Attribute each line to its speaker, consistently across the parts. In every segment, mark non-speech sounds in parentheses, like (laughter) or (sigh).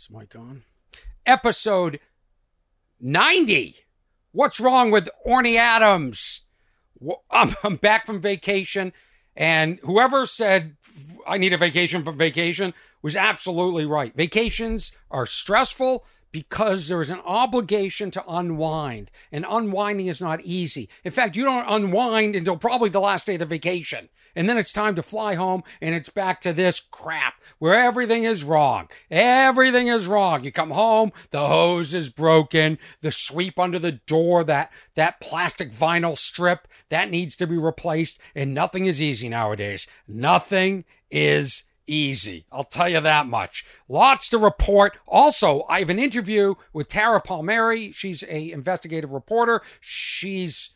Speaker 1: Is Mike on? Episode 90. What's wrong with Orny Adams? I'm, I'm back from vacation, and whoever said I need a vacation from vacation was absolutely right. Vacations are stressful because there is an obligation to unwind, and unwinding is not easy. In fact, you don't unwind until probably the last day of the vacation. And then it's time to fly home, and it's back to this crap where everything is wrong. Everything is wrong. You come home, the hose is broken, the sweep under the door, that, that plastic vinyl strip, that needs to be replaced, and nothing is easy nowadays. Nothing is easy. I'll tell you that much. Lots to report. Also, I have an interview with Tara Palmeri. She's a investigative reporter. She's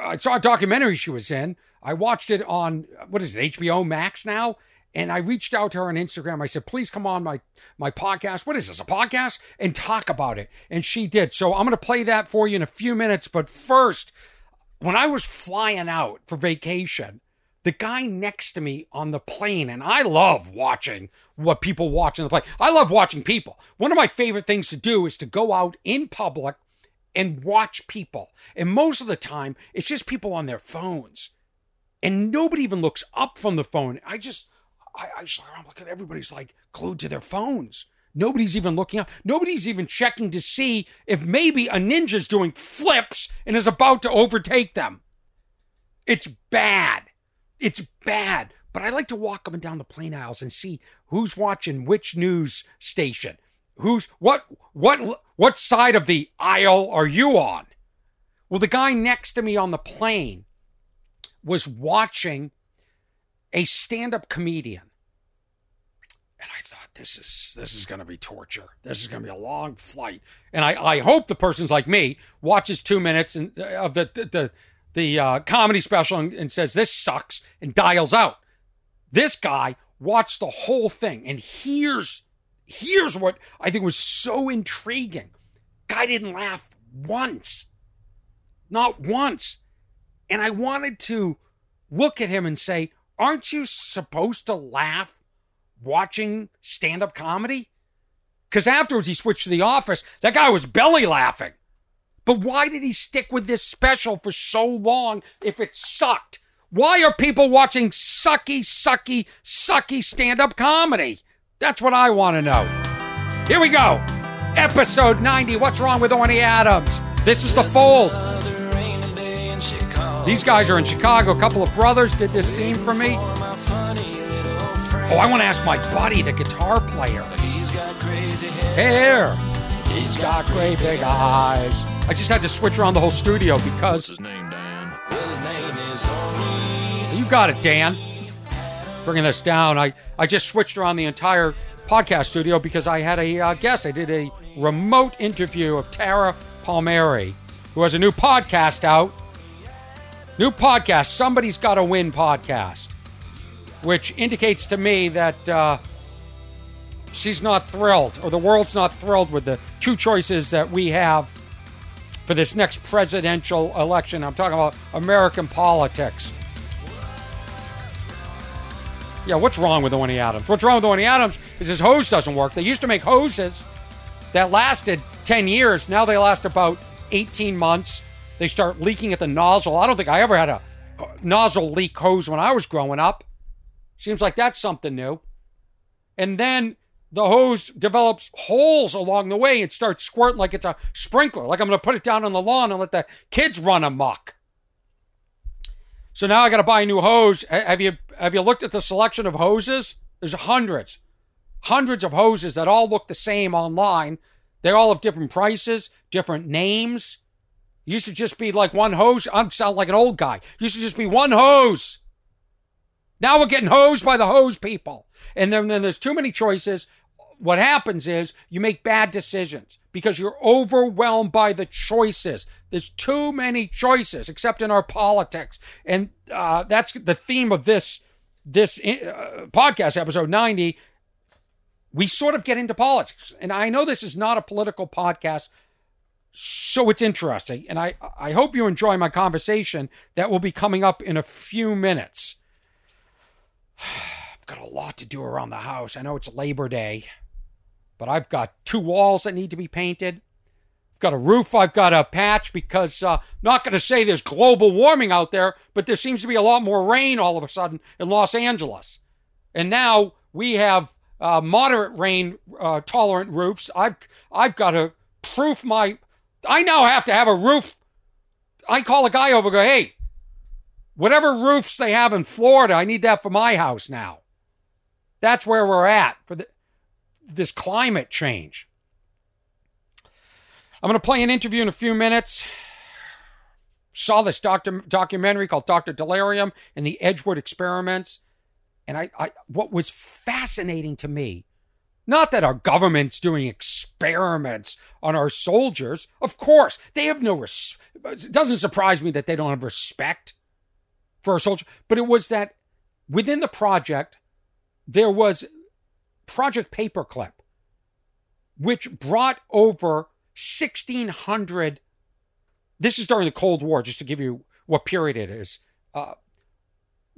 Speaker 1: I saw a documentary she was in. I watched it on what is it, HBO Max now? And I reached out to her on Instagram. I said, please come on my my podcast. What is this? A podcast? And talk about it. And she did. So I'm gonna play that for you in a few minutes. But first, when I was flying out for vacation, the guy next to me on the plane, and I love watching what people watch on the plane. I love watching people. One of my favorite things to do is to go out in public and watch people. And most of the time, it's just people on their phones. And nobody even looks up from the phone. I just, I, I just look at everybody's like glued to their phones. Nobody's even looking up. Nobody's even checking to see if maybe a ninja's doing flips and is about to overtake them. It's bad. It's bad. But I like to walk up and down the plane aisles and see who's watching which news station. Who's what what what side of the aisle are you on? Well, the guy next to me on the plane was watching a stand-up comedian. And I thought this is this is going to be torture. This is going to be a long flight. And I, I hope the person's like me watches 2 minutes and, uh, of the the, the the uh, comedy special and, and says this sucks and dials out. This guy watched the whole thing and here's here's what I think was so intriguing. Guy didn't laugh once. Not once. And I wanted to look at him and say, Aren't you supposed to laugh watching stand up comedy? Because afterwards he switched to The Office. That guy was belly laughing. But why did he stick with this special for so long if it sucked? Why are people watching sucky, sucky, sucky stand up comedy? That's what I want to know. Here we go. Episode 90 What's Wrong with Orny Adams? This is The Fold. These guys are in Chicago. A couple of brothers did this theme for me. Oh, I want to ask my buddy, the guitar player. He's got crazy hair. He's got great big eyes. I just had to switch around the whole studio because.
Speaker 2: his name, Dan?
Speaker 1: You got it, Dan. Bringing this down, I, I just switched around the entire podcast studio because I had a uh, guest. I did a remote interview of Tara Palmeri, who has a new podcast out. New podcast, Somebody's Got to Win podcast, which indicates to me that uh, she's not thrilled, or the world's not thrilled with the two choices that we have for this next presidential election. I'm talking about American politics. Yeah, what's wrong with Orny Adams? What's wrong with Orny Adams is his hose doesn't work. They used to make hoses that lasted 10 years. Now they last about 18 months. They start leaking at the nozzle. I don't think I ever had a, a nozzle leak hose when I was growing up. Seems like that's something new. And then the hose develops holes along the way and starts squirting like it's a sprinkler, like I'm going to put it down on the lawn and let the kids run amok. So now I got to buy a new hose. Have you have you looked at the selection of hoses? There's hundreds, hundreds of hoses that all look the same online. They all have different prices, different names. Used to just be like one hose. I'm sound like an old guy. Used to just be one hose. Now we're getting hosed by the hose people. And then, then there's too many choices. What happens is you make bad decisions because you're overwhelmed by the choices. There's too many choices, except in our politics. And uh, that's the theme of this this uh, podcast, episode 90. We sort of get into politics. And I know this is not a political podcast, so it's interesting. And I, I hope you enjoy my conversation that will be coming up in a few minutes. (sighs) I've got a lot to do around the house. I know it's Labor Day, but I've got two walls that need to be painted. I've got a roof I've got to patch because uh, not going to say there's global warming out there, but there seems to be a lot more rain all of a sudden in Los Angeles. And now we have uh, moderate rain uh, tolerant roofs. I've I've got to proof my. I now have to have a roof. I call a guy over. Go, hey, whatever roofs they have in Florida, I need that for my house now. That's where we're at for the, this climate change. I'm going to play an interview in a few minutes. Saw this doctor, documentary called Dr. Delirium and the Edgewood Experiments. And I, I, what was fascinating to me, not that our government's doing experiments on our soldiers. Of course, they have no res- It doesn't surprise me that they don't have respect for our soldiers. But it was that within the project, there was Project Paperclip, which brought over 1,600. This is during the Cold War, just to give you what period it is. Uh,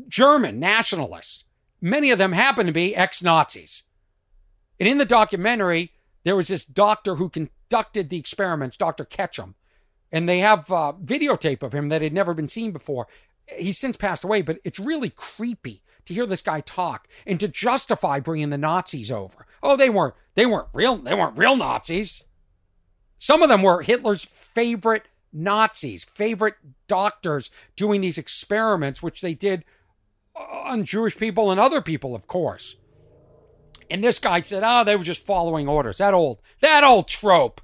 Speaker 1: German nationalists Many of them happen to be ex Nazis. And in the documentary, there was this doctor who conducted the experiments, Dr. Ketchum. And they have a uh, videotape of him that had never been seen before. He's since passed away, but it's really creepy to hear this guy talk and to justify bringing the Nazis over. Oh, they weren't they weren't real they weren't real Nazis. Some of them were Hitler's favorite Nazis, favorite doctors doing these experiments, which they did on Jewish people and other people, of course. And this guy said, oh, they were just following orders. That old, that old trope.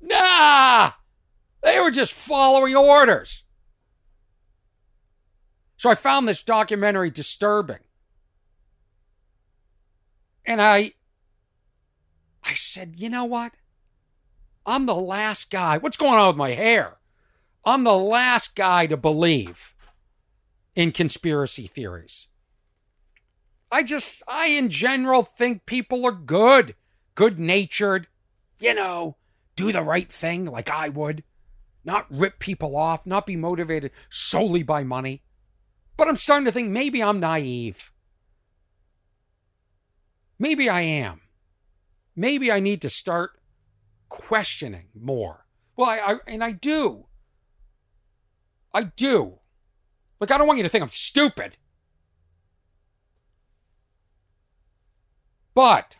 Speaker 1: Nah, they were just following orders. So I found this documentary disturbing. And I I said, "You know what? I'm the last guy. What's going on with my hair? I'm the last guy to believe in conspiracy theories. I just, I in general think people are good, good natured, you know, do the right thing like I would, not rip people off, not be motivated solely by money. But I'm starting to think maybe I'm naive. Maybe I am. Maybe I need to start questioning more. Well, I, I and I do. I do. Look, I don't want you to think I'm stupid. But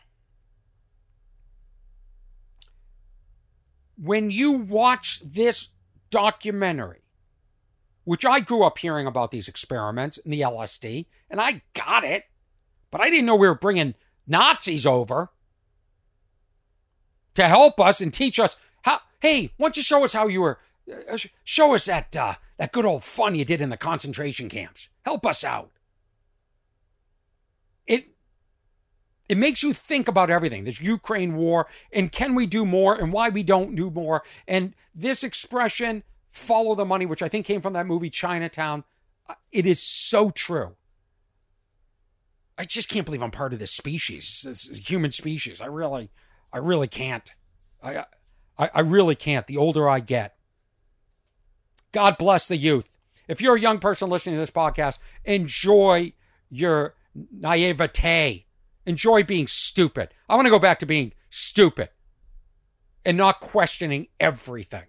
Speaker 1: when you watch this documentary, which I grew up hearing about these experiments and the LSD, and I got it, but I didn't know we were bringing Nazis over to help us and teach us how. Hey, why don't you show us how you were uh, show us that uh, that good old fun you did in the concentration camps. Help us out. It it makes you think about everything. This Ukraine war and can we do more and why we don't do more. And this expression, follow the money, which I think came from that movie Chinatown, uh, it is so true. I just can't believe I'm part of this species, this human species. I really, I really can't. I, I, I really can't. The older I get, God bless the youth. If you're a young person listening to this podcast, enjoy your naivete. Enjoy being stupid. I want to go back to being stupid and not questioning everything.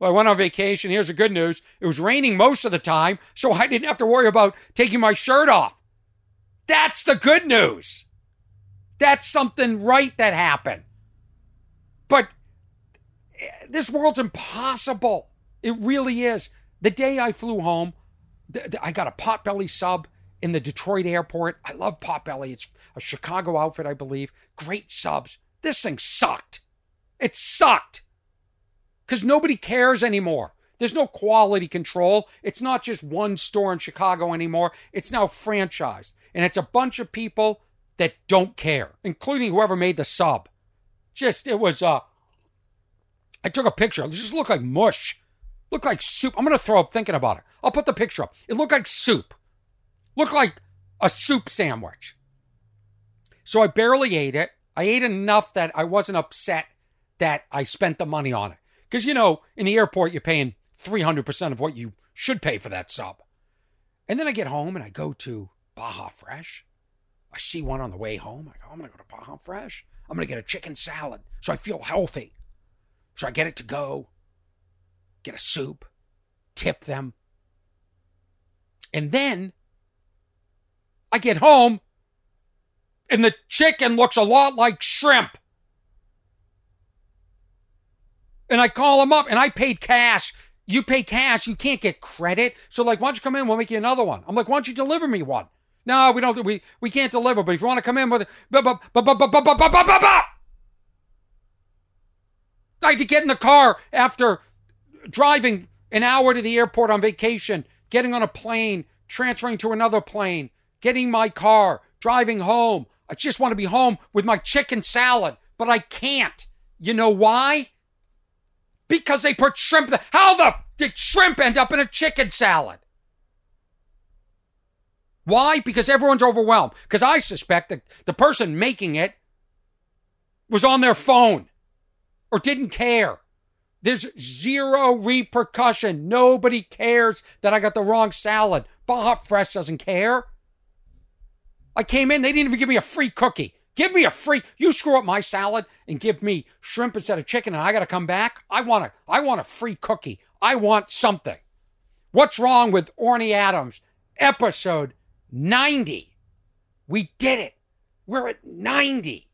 Speaker 1: Well, I went on vacation. Here's the good news it was raining most of the time, so I didn't have to worry about taking my shirt off. That's the good news. That's something right that happened. But eh, this world's impossible. It really is. The day I flew home, I got a potbelly sub in the Detroit airport. I love potbelly. It's a Chicago outfit, I believe. Great subs. This thing sucked. It sucked. Because nobody cares anymore. There's no quality control. It's not just one store in Chicago anymore. It's now franchised. And it's a bunch of people that don't care, including whoever made the sub. Just, it was, uh, I took a picture. It just looked like mush. Looked like soup. I'm going to throw up thinking about it. I'll put the picture up. It looked like soup. Looked like a soup sandwich. So I barely ate it. I ate enough that I wasn't upset that I spent the money on it. Because, you know, in the airport, you're paying 300% of what you should pay for that sub. And then I get home and I go to Baja Fresh. I see one on the way home. I go, I'm going to go to Baja Fresh. I'm going to get a chicken salad so I feel healthy. So I get it to go, get a soup, tip them. And then I get home and the chicken looks a lot like shrimp. And I call them up and I paid cash. You pay cash, you can't get credit. So like, why don't you come in? We'll make you another one. I'm like, why don't you deliver me one? No, we don't. We we can't deliver. But if you want to come in with, I had to get in the car after driving an hour to the airport on vacation, getting on a plane, transferring to another plane, getting my car, driving home. I just want to be home with my chicken salad, but I can't. You know why? Because they put shrimp. How the did shrimp end up in a chicken salad? Why? Because everyone's overwhelmed. Because I suspect that the person making it was on their phone or didn't care. There's zero repercussion. Nobody cares that I got the wrong salad. Baja Fresh doesn't care. I came in, they didn't even give me a free cookie. Give me a free. You screw up my salad and give me shrimp instead of chicken, and I got to come back. I want a. I want a free cookie. I want something. What's wrong with Orny Adams? Episode 90. We did it. We're at 90.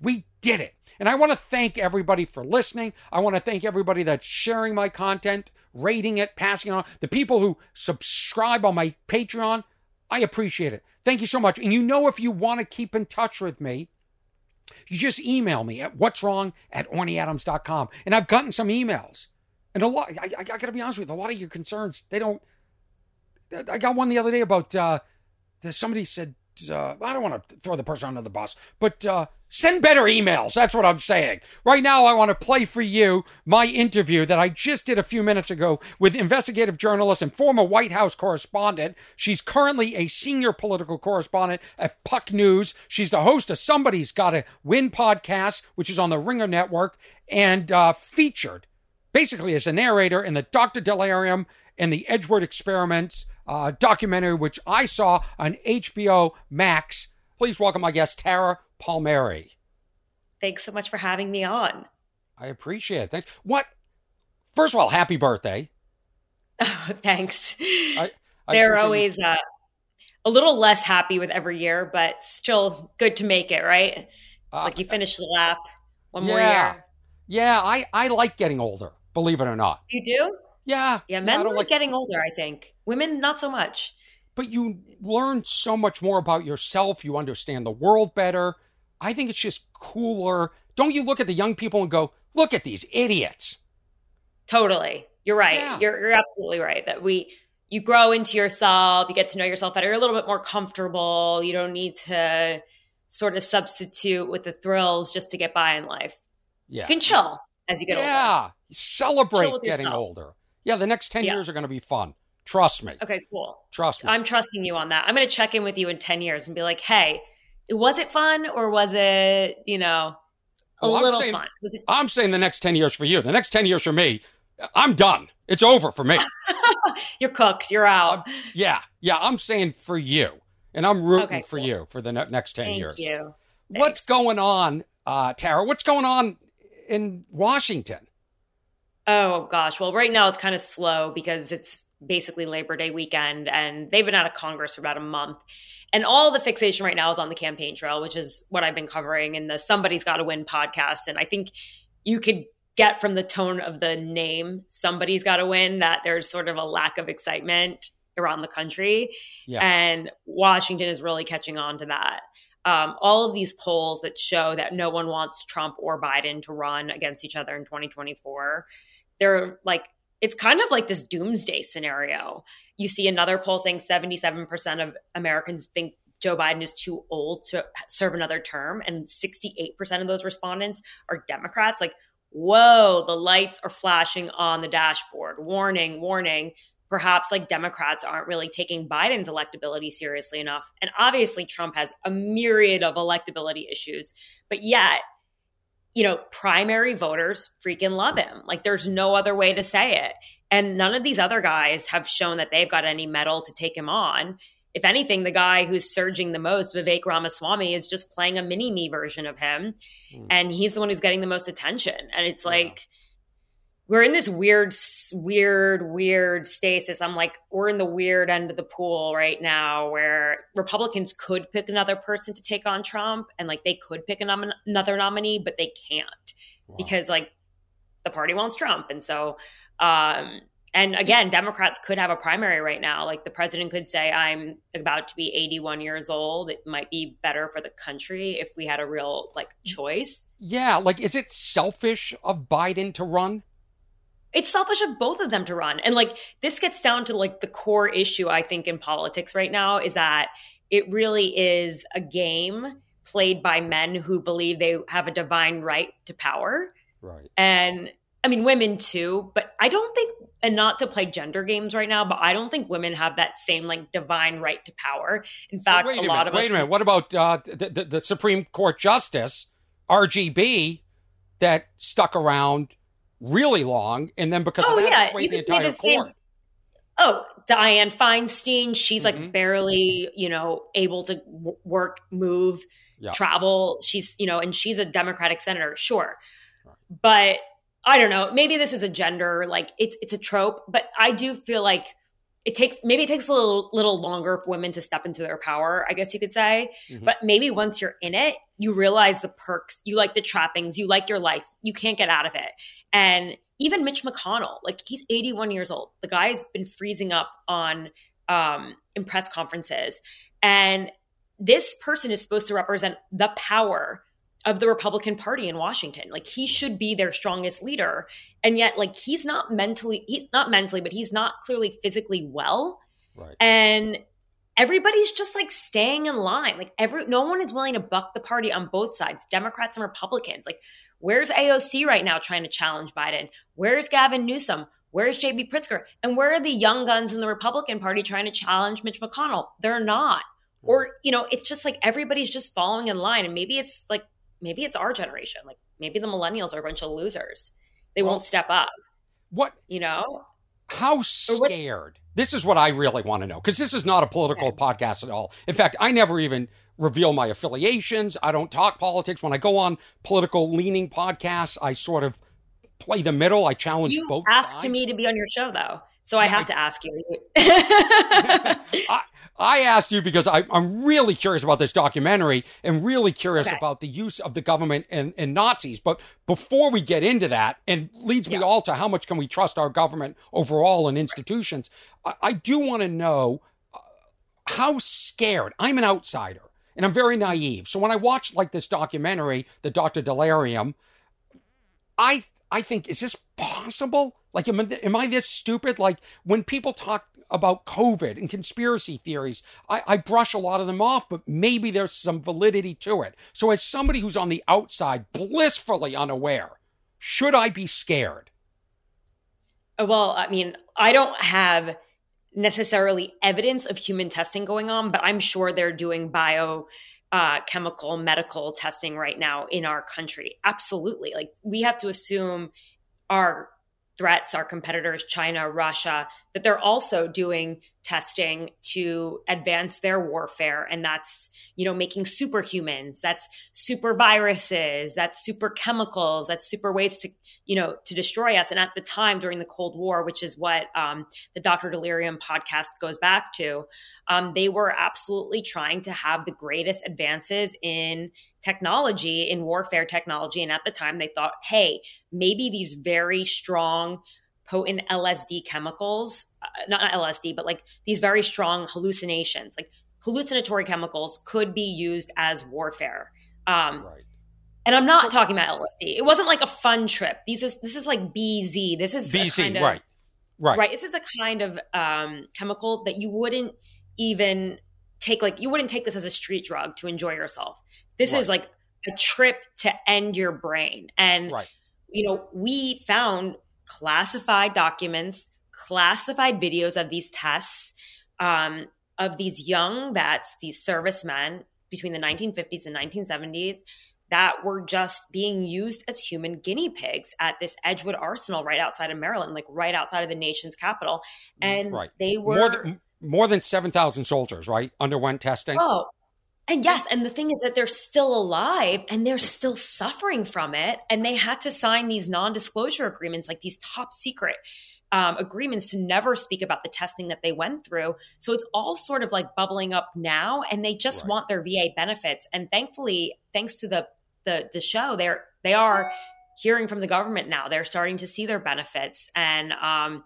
Speaker 1: We did it. And I want to thank everybody for listening. I want to thank everybody that's sharing my content, rating it, passing it on. The people who subscribe on my Patreon, I appreciate it. Thank you so much. And you know, if you want to keep in touch with me, you just email me at what's wrong at ornyadams.com. And I've gotten some emails. And a lot, I, I, I got to be honest with you, a lot of your concerns, they don't, I got one the other day about uh, somebody said, uh, I don't want to throw the person under the bus, but uh, send better emails. That's what I'm saying. Right now, I want to play for you my interview that I just did a few minutes ago with investigative journalist and former White House correspondent. She's currently a senior political correspondent at Puck News. She's the host of Somebody's Gotta Win podcast, which is on the Ringer Network, and uh, featured basically as a narrator in the Dr. Delirium and the Edgewood Experiments uh, documentary, which I saw on HBO Max. Please welcome my guest, Tara Palmeri.
Speaker 2: Thanks so much for having me on.
Speaker 1: I appreciate it. Thanks. What? First of all, happy birthday.
Speaker 2: Oh, (laughs) thanks. I, I They're always uh, a little less happy with every year, but still good to make it, right? It's uh, like you finish the lap one
Speaker 1: yeah.
Speaker 2: more year.
Speaker 1: Yeah, I, I like getting older, believe it or not.
Speaker 2: You do?
Speaker 1: Yeah.
Speaker 2: Yeah, men are like getting older, I think. Women, not so much.
Speaker 1: But you learn so much more about yourself. You understand the world better. I think it's just cooler. Don't you look at the young people and go, look at these idiots?
Speaker 2: Totally. You're right. Yeah. You're, you're absolutely right. That we, you grow into yourself, you get to know yourself better, you're a little bit more comfortable. You don't need to sort of substitute with the thrills just to get by in life. Yeah. You can chill as you get
Speaker 1: yeah.
Speaker 2: older.
Speaker 1: Yeah. Celebrate getting yourself. older. Yeah, the next 10 yeah. years are going to be fun. Trust me.
Speaker 2: Okay, cool.
Speaker 1: Trust me.
Speaker 2: I'm trusting you on that. I'm going to check in with you in 10 years and be like, hey, was it fun or was it, you know, a well, little
Speaker 1: I'm saying,
Speaker 2: fun?
Speaker 1: It- I'm saying the next 10 years for you. The next 10 years for me, I'm done. It's over for me. (laughs)
Speaker 2: You're cooked. You're out.
Speaker 1: Uh, yeah. Yeah. I'm saying for you. And I'm rooting okay, for you for the ne- next 10
Speaker 2: Thank
Speaker 1: years.
Speaker 2: You.
Speaker 1: What's going on, uh, Tara? What's going on in Washington?
Speaker 2: Oh gosh. Well, right now it's kind of slow because it's basically Labor Day weekend and they've been out of Congress for about a month. And all the fixation right now is on the campaign trail, which is what I've been covering in the Somebody's Gotta Win podcast. And I think you could get from the tone of the name, Somebody's Gotta Win, that there's sort of a lack of excitement around the country. Yeah. And Washington is really catching on to that. Um, all of these polls that show that no one wants Trump or Biden to run against each other in 2024 they're like it's kind of like this doomsday scenario. You see another poll saying 77% of Americans think Joe Biden is too old to serve another term, and 68% of those respondents are Democrats. Like, whoa, the lights are flashing on the dashboard. Warning, warning. Perhaps like Democrats aren't really taking Biden's electability seriously enough. And obviously, Trump has a myriad of electability issues, but yet you know, primary voters freaking love him. Like there's no other way to say it. And none of these other guys have shown that they've got any metal to take him on. if anything, the guy who's surging the most, Vivek Ramaswamy, is just playing a mini me version of him. Mm. And he's the one who's getting the most attention. And it's yeah. We're in this weird, weird, weird stasis. I'm like, we're in the weird end of the pool right now where Republicans could pick another person to take on Trump and like they could pick nom- another nominee, but they can't wow. because like the party wants Trump. And so, um, and again, Democrats could have a primary right now. Like the president could say, I'm about to be 81 years old. It might be better for the country if we had a real like choice.
Speaker 1: Yeah. Like, is it selfish of Biden to run?
Speaker 2: It's selfish of both of them to run. And like, this gets down to like the core issue, I think, in politics right now is that it really is a game played by men who believe they have a divine right to power.
Speaker 1: Right.
Speaker 2: And I mean, women too, but I don't think and not to play gender games right now, but I don't think women have that same like divine right to power. In fact, a,
Speaker 1: a
Speaker 2: lot
Speaker 1: minute,
Speaker 2: of
Speaker 1: wait
Speaker 2: us.
Speaker 1: a minute. What about uh, the, the, the Supreme Court Justice RGB that stuck around really long, and then because
Speaker 2: oh,
Speaker 1: of that,
Speaker 2: yeah.
Speaker 1: swayed the entire
Speaker 2: the
Speaker 1: court.
Speaker 2: Same, oh, Diane Feinstein, she's
Speaker 1: Mhm.
Speaker 2: like barely, you know, able to w- work, move,
Speaker 1: Yeah.
Speaker 2: travel. She's, you know, and she's a Democratic senator, sure.
Speaker 1: Right.
Speaker 2: But I don't know. Maybe this is a gender, like it's it's a trope, but I do feel like it takes maybe it takes a little little longer for women to step into their power, I guess you could say.
Speaker 1: Mhm.
Speaker 2: But maybe once you're in it, you realize the perks, you like the trappings, you like your life, you can't get out of it. And even Mitch McConnell, like he's 81 years old. The guy's been freezing up on um in press conferences. And this person is supposed to represent the power of the Republican Party in Washington. Like he should be their strongest leader. And yet like he's not mentally he's not mentally, but he's not clearly physically well.
Speaker 1: Right.
Speaker 2: And everybody's just like staying in line. Like every no one is willing to buck the party on both sides, Democrats and Republicans. Like where's AOC right now trying to challenge Biden? Where's Gavin Newsom? Where's JB Pritzker? And where are the young guns in the Republican Party trying to challenge Mitch McConnell? They're not. Or, you know, it's just like everybody's just following in line. And maybe it's like maybe it's our generation. Like maybe the millennials are a bunch of losers. They
Speaker 1: Well-
Speaker 2: won't step up,
Speaker 1: What?
Speaker 2: you know?
Speaker 1: How scared? This is what I really want to know because this is not a political podcast at all. In fact, I never even reveal my affiliations. I don't talk politics. When I go on political leaning podcasts, I sort of play the middle. I challenge
Speaker 2: You
Speaker 1: both
Speaker 2: asked
Speaker 1: sides.
Speaker 2: me to be on your show though. So I
Speaker 1: Yeah,
Speaker 2: have
Speaker 1: I-
Speaker 2: to ask you. (laughs)
Speaker 1: I, I asked you because I, I'm really curious about this documentary and really curious
Speaker 2: Okay.
Speaker 1: about the use of the government and, and Nazis. But before we get into that, and leads me all to how much can we trust our government overall and institutions, I, I do want to know uh, how scared. I'm an outsider and I'm very naive. So when I watch like this documentary, the Dr. Delirium, I I think is this possible? Like, am, I- am I this stupid? Like when people talk about COVID and conspiracy theories, I, I brush a lot of them off, but maybe there's some validity to it. So as somebody who's on the outside, blissfully unaware, should I be scared?
Speaker 2: well, I mean, I don't have necessarily evidence of human testing going on, but I'm sure they're doing bio uh, chemical medical testing right now in our country. Absolutely. Like we have to assume our threats, our competitors, China, Russia, that they're also doing testing to advance their warfare. And that's, you know, making superhumans, that's super viruses, that's super chemicals, that's super ways to, you know, to destroy us. And at the time during the Cold War, which is what um, the Dr. Delirium podcast goes back to, um, they were absolutely trying to have the greatest advances in technology, in warfare technology. And at the time, they thought, hey, maybe these very strong, potent LSD chemicals, uh, not, not LSD, but like these very strong hallucinations, like hallucinatory chemicals could be used as warfare. Um,
Speaker 1: Right.
Speaker 2: and I'm not talking about LSD. It wasn't like a fun trip. These is this is like BZ. This is a
Speaker 1: BC,
Speaker 2: kind of,
Speaker 1: right. Right.
Speaker 2: right. This is a kind of um, chemical that you wouldn't even take. Like you wouldn't take this as a street drug to enjoy yourself. This is like a trip to end your brain. And
Speaker 1: Right.
Speaker 2: you know, we found classified documents, classified videos of these tests um, of these young vets, these servicemen between the 1950s and 1970s that were just being used as human guinea pigs at this Edgewood Arsenal right outside of Maryland, like right outside of the nation's capital. And
Speaker 1: Right.
Speaker 2: they were
Speaker 1: More than more than 7,000 soldiers, right, underwent testing.
Speaker 2: Oh, and yes, and the thing is that they're still alive and they're still suffering from it. And they had to sign these non disclosure agreements, like these top secret um, agreements to never speak about the testing that they went through. So it's all sort of like bubbling up now, and they just right. want their VA benefits. And thankfully, thanks to the the, the show, they're they are hearing from the government now. They're starting to see their benefits, and um,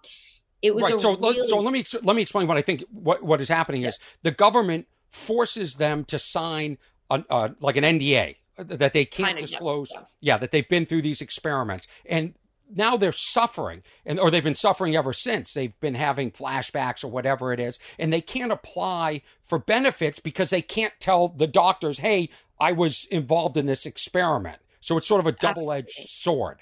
Speaker 2: it was
Speaker 1: right. so.
Speaker 2: Really-
Speaker 1: so let me let me explain what I think. What what is happening yeah. is the government forces them to sign an, uh, like an NDA that they can't kind of, disclose. Yeah. yeah, that they've been through these experiments, and now they're suffering, and or they've been suffering ever since. They've been having flashbacks or whatever it is, and they can't apply for benefits because they can't tell the doctors, "Hey, I was involved in this experiment." So it's sort of a double-edged sword.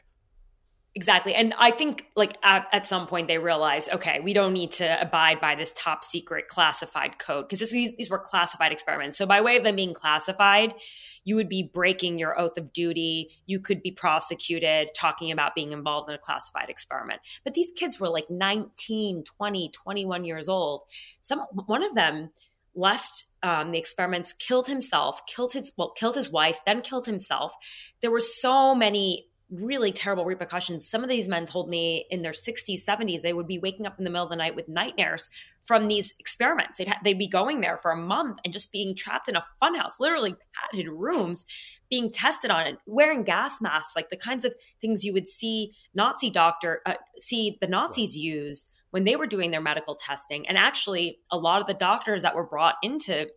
Speaker 2: Exactly. And I think like at, at, some point they realized, okay, we don't need to abide by this top secret classified code because these, these were classified experiments. So by way of them being classified, you would be breaking your oath of duty. You could be prosecuted talking about being involved in a classified experiment. But these kids were like 19, 20, 21 years old. Some one of them left um, the experiments, killed himself, killed his well, killed his wife, then killed himself. There were so many really terrible repercussions. Some of these men told me in their 60s, 70s, they would be waking up in the middle of the night with nightmares from these experiments. They'd, ha- they'd be going there for a month and just being trapped in a funhouse, literally padded rooms, being tested on it, wearing gas masks, like the kinds of things you would see Nazi doctor, uh, see the Nazis use when they were doing their medical testing. And actually, a lot of the doctors that were brought into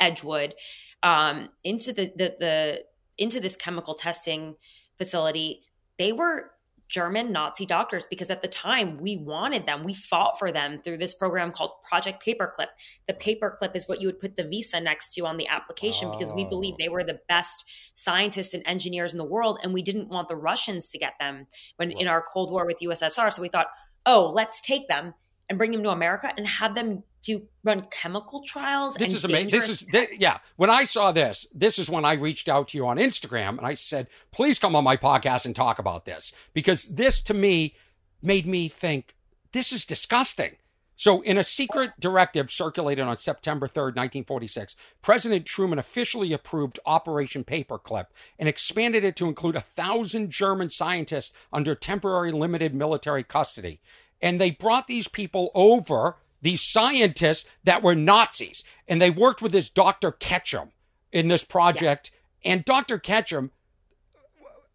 Speaker 2: Edgewood, um, into the, the, the into this chemical testing facility, they were German Nazi doctors because at the time we wanted them. We fought for them through this program called Project Paperclip. The paperclip is what you would put the visa next to on the application oh. because we believe oh. they were the best scientists and engineers in the world. And we didn't want the Russians to get them when right. in our Cold War with USSR. So we thought, oh, let's take them and bring them to America and have them do run chemical trials.
Speaker 1: This is amazing. This is this, yeah. When I saw this, this is when I reached out to you on Instagram and I said, "Please come on my podcast and talk about this," because this to me made me think this is disgusting. So, in a secret directive circulated on September 3rd, 1946, President Truman officially approved Operation Paperclip and expanded it to include a thousand German scientists under temporary limited military custody. And they brought these people over these scientists that were Nazis. And they worked with this Dr. Ketchum in this project. Yeah. And Dr. Ketchum,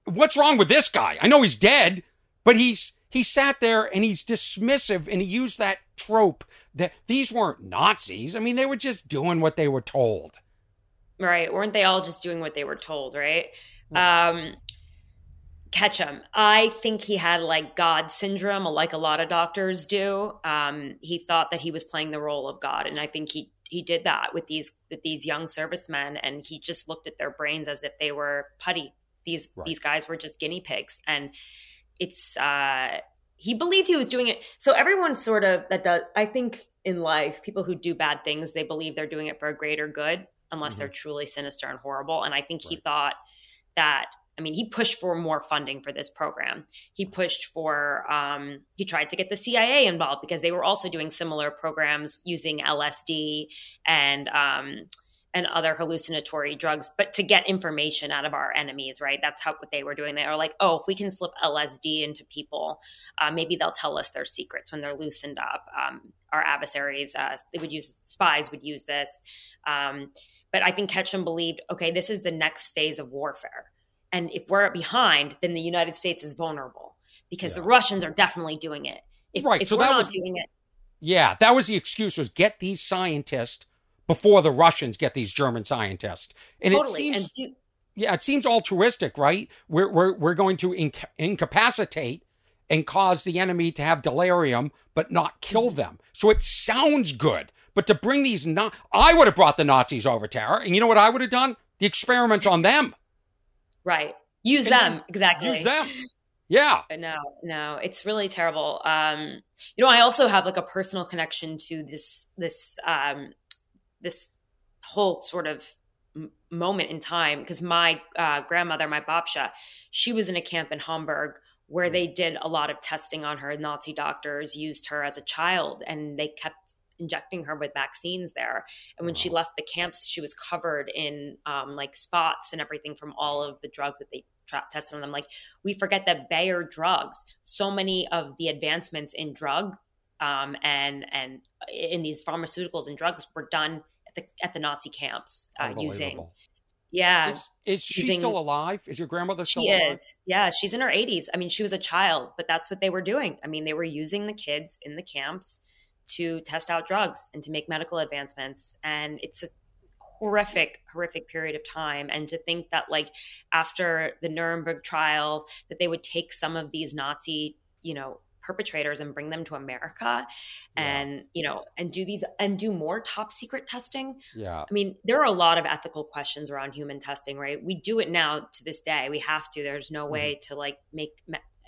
Speaker 1: what's wrong with this guy? I know he's dead, but he's he sat there and he's dismissive and he used that trope that these weren't Nazis. I mean, they were just doing what they were told.
Speaker 2: Right. Weren't they all just doing what they were told, right? Um, Ketchum. I think he had like God syndrome, like a lot of doctors do. Um, he thought that he was playing the role of God, and I think he he did that with these with these young servicemen, and he just looked at their brains as if they were putty. These right. these guys were just guinea pigs, and it's uh, he believed he was doing it. So everyone sort of that does. I think in life, people who do bad things, they believe they're doing it for a greater good, unless mm-hmm. they're truly sinister and horrible. And I think right. he thought that I mean, he pushed for more funding for this program. He pushed for, um, he tried to get the CIA involved because they were also doing similar programs using LSD and, um, and other hallucinatory drugs, but to get information out of our enemies, right? That's how what they were doing. They were like, oh, if we can slip LSD into people, uh, maybe they'll tell us their secrets when they're loosened up. Um, our adversaries, uh, they would use spies would use this. Um, but I think Ketchum believed, okay, this is the next phase of warfare and if we're behind, then the United States is vulnerable because yeah. the Russians are definitely doing it. If, right. if so we're not was, doing it.
Speaker 1: Yeah, that was the excuse was get these scientists before the Russians get these German scientists. And totally. it seems do, yeah, it seems altruistic, right? We're we're we're going to inca- incapacitate and cause the enemy to have delirium but not kill mm-hmm. them. So it sounds good. But to bring these not I would have brought the Nazis over, Tara, and you know what I would have done? The experiments on them.
Speaker 2: Right. Use and them. Exactly.
Speaker 1: Use them. Yeah.
Speaker 2: No, no, it's really terrible. Um, you know, I also have like a personal connection to this, this, um, this whole sort of m- moment in time because my uh, grandmother, my babsha, she was in a camp in Hamburg where they did a lot of testing on her. Nazi doctors used her as a child and they kept injecting her with vaccines there. And when wow. she left the camps, she was covered in um, like spots and everything from all of the drugs that they tra- tested on them. Like we forget that Bayer drugs, so many of the advancements in drug um, and and in these pharmaceuticals and drugs were done at the at the Nazi camps uh, using. Yeah,
Speaker 1: is, is she using, still alive? Is your grandmother still
Speaker 2: she
Speaker 1: alive?
Speaker 2: is. Yeah, she's in her 80s. I mean, she was a child, but that's what they were doing. I mean, they were using the kids in the camps to test out drugs and to make medical advancements, and it's a horrific horrific period of time and to think that like after the nuremberg trials that they would take some of these nazi you know perpetrators and bring them to America and, yeah. you know, and do these and do more top secret testing.
Speaker 1: Yeah.
Speaker 2: I mean, there are a lot of ethical questions around human testing, right? We do it now to this day. We have to. There's no mm-hmm. way to like make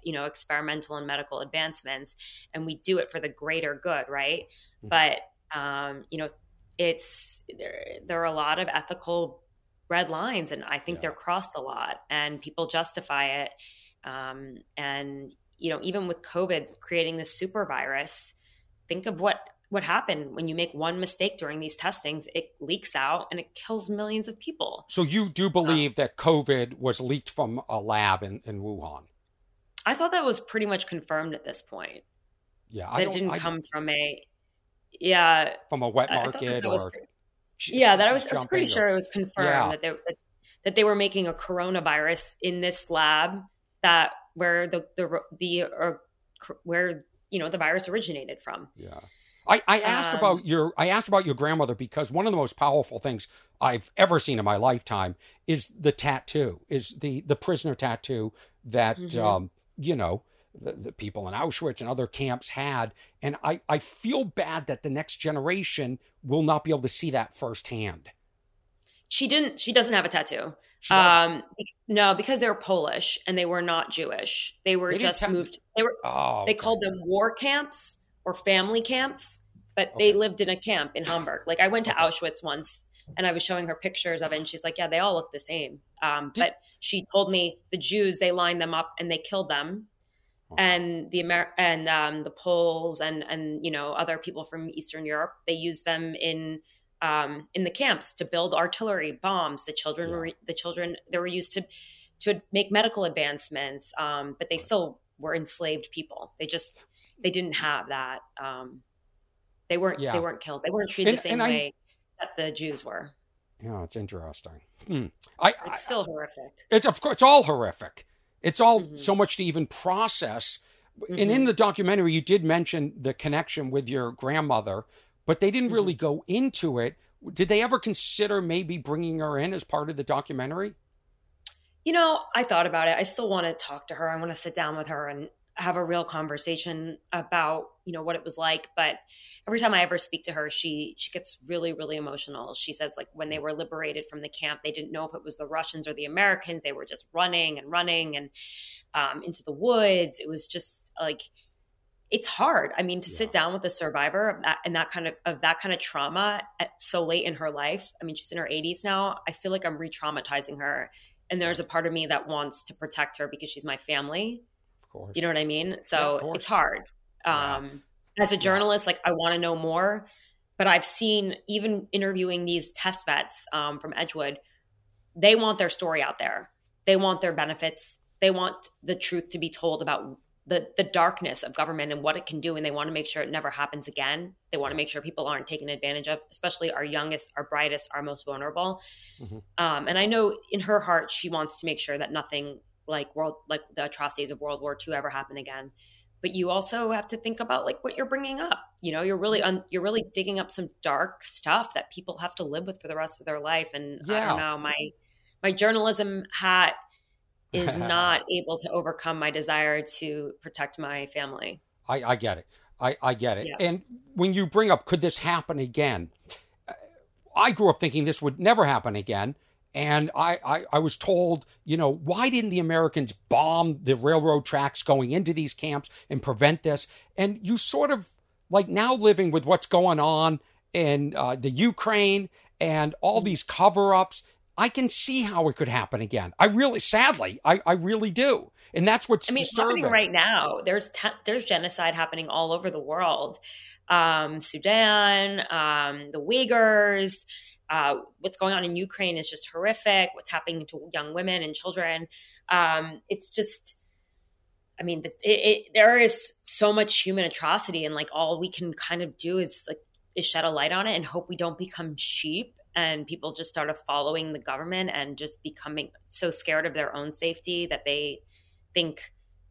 Speaker 2: you know experimental and medical advancements and we do it for the greater good, right? Mm-hmm. But um, you know, it's there there are a lot of ethical red lines and I think yeah. they're crossed a lot and people justify it. Um, and you know, even with COVID creating this super virus, think of what what happened when you make one mistake during these testings it leaks out and it kills millions of people
Speaker 1: so you do believe uh, that covid was leaked from a lab in, in wuhan
Speaker 2: i thought that was pretty much confirmed at this point
Speaker 1: yeah
Speaker 2: that it didn't I, come from a yeah
Speaker 1: from a wet market that or
Speaker 2: pretty, yeah that I was, I was pretty or, sure it was confirmed yeah. that, they, that, that they were making a coronavirus in this lab that where the the the or where you know the virus originated from.
Speaker 1: Yeah. I, I asked um, about your I asked about your grandmother because one of the most powerful things I've ever seen in my lifetime is the tattoo, is the the prisoner tattoo that mm-hmm. um, you know the, the, people in Auschwitz and other camps had, and I I feel bad that the next generation will not be able to see that firsthand.
Speaker 2: She didn't. She doesn't have a tattoo. Um, no, because they were Polish and they were not Jewish. They were they just moved. They were. Oh, they okay. called them war camps or family camps, but okay. they lived in a camp in Hamburg. Like I went to okay. Auschwitz once, and I was showing her pictures of it, and she's like, "Yeah, they all look the same." Um, but she told me the Jews they lined them up and they killed them, oh. and the Amer- and um, the Poles and and you know other people from Eastern Europe they used them in um, in the camps to build artillery bombs. The children yeah. were the children they were used to to make medical advancements, um, but they still were enslaved people. They just they didn't have that. Um, they weren't yeah. they weren't killed. They weren't treated and, the same way that the Jews were.
Speaker 1: Yeah, it's interesting. Hmm. I,
Speaker 2: it's I, still horrific.
Speaker 1: It's of course it's all horrific. It's all mm-hmm. so much to even process. Mm-hmm. And in mm-hmm. the documentary, you did mention the connection with your grandmother but they didn't really mm-hmm. go into it. Did they ever consider maybe bringing her in as part of the documentary?
Speaker 2: You know, I thought about it. I still want to talk to her. I want to sit down with her and have a real conversation about, you know, what it was like, but every time I ever speak to her, she she gets really really emotional. She says like when they were liberated from the camp, they didn't know if it was the Russians or the Americans. They were just running and running and um, into the woods. It was just like it's hard. I mean, to yeah. sit down with a survivor of that and that kind of of that kind of trauma at so late in her life. I mean, she's in her 80s now. I feel like I'm re-traumatizing her, and there's a part of me that wants to protect her because she's my family.
Speaker 1: Of course,
Speaker 2: you know what I mean. So yeah, it's hard. Um, yeah. As a journalist, like I want to know more, but I've seen even interviewing these test vets um, from Edgewood, they want their story out there. They want their benefits. They want the truth to be told about the the darkness of government and what it can do and they want to make sure it never happens again they want to make sure people aren't taken advantage of especially our youngest our brightest our most vulnerable mm-hmm. um, and i know in her heart she wants to make sure that nothing like world like the atrocities of world war ii ever happen again but you also have to think about like what you're bringing up you know you're really un- you're really digging up some dark stuff that people have to live with for the rest of their life and yeah. i don't know my my journalism hat is (laughs) not able to overcome my desire to protect my family.
Speaker 1: I, I get it. I, I get it. Yeah. And when you bring up, could this happen again? I grew up thinking this would never happen again. And I, I, I, was told, you know, why didn't the Americans bomb the railroad tracks going into these camps and prevent this? And you sort of like now living with what's going on in uh, the Ukraine and all these cover ups. I can see how it could happen again. I really, sadly, I, I really do, and that's what's I mean, disturbing
Speaker 2: right now. There's there's genocide happening all over the world. um, Sudan, um, the Uyghurs. Uh, what's going on in Ukraine is just horrific. What's happening to young women and children. Um, it's just, I mean, it, it, there is so much human atrocity, and like all we can kind of do is like is shed a light on it and hope we don't become sheep and people just started following the government and just becoming so scared of their own safety that they think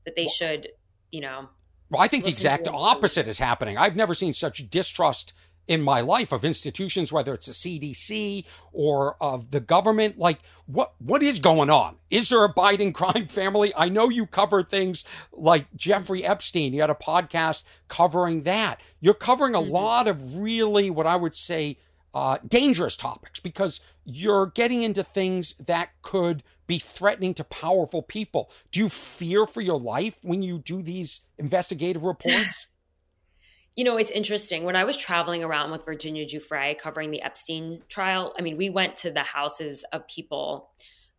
Speaker 2: that they should, you know.
Speaker 1: Well, I think the exact opposite is happening. I've never seen such distrust in my life of institutions, whether it's the CDC or of the government. Like, what what is going on? Is there a Biden (laughs) crime family? I know you cover things like Jeffrey Epstein. You had a podcast covering that. You're covering a mm-hmm. lot of really what I would say uh, dangerous topics because you're getting into things that could be threatening to powerful people. Do you fear for your life when you do these investigative reports? (sighs) (laughs)
Speaker 2: You know, it's interesting. When I was traveling around with Virginia Giuffre covering the Epstein trial, I mean, we went to the houses of people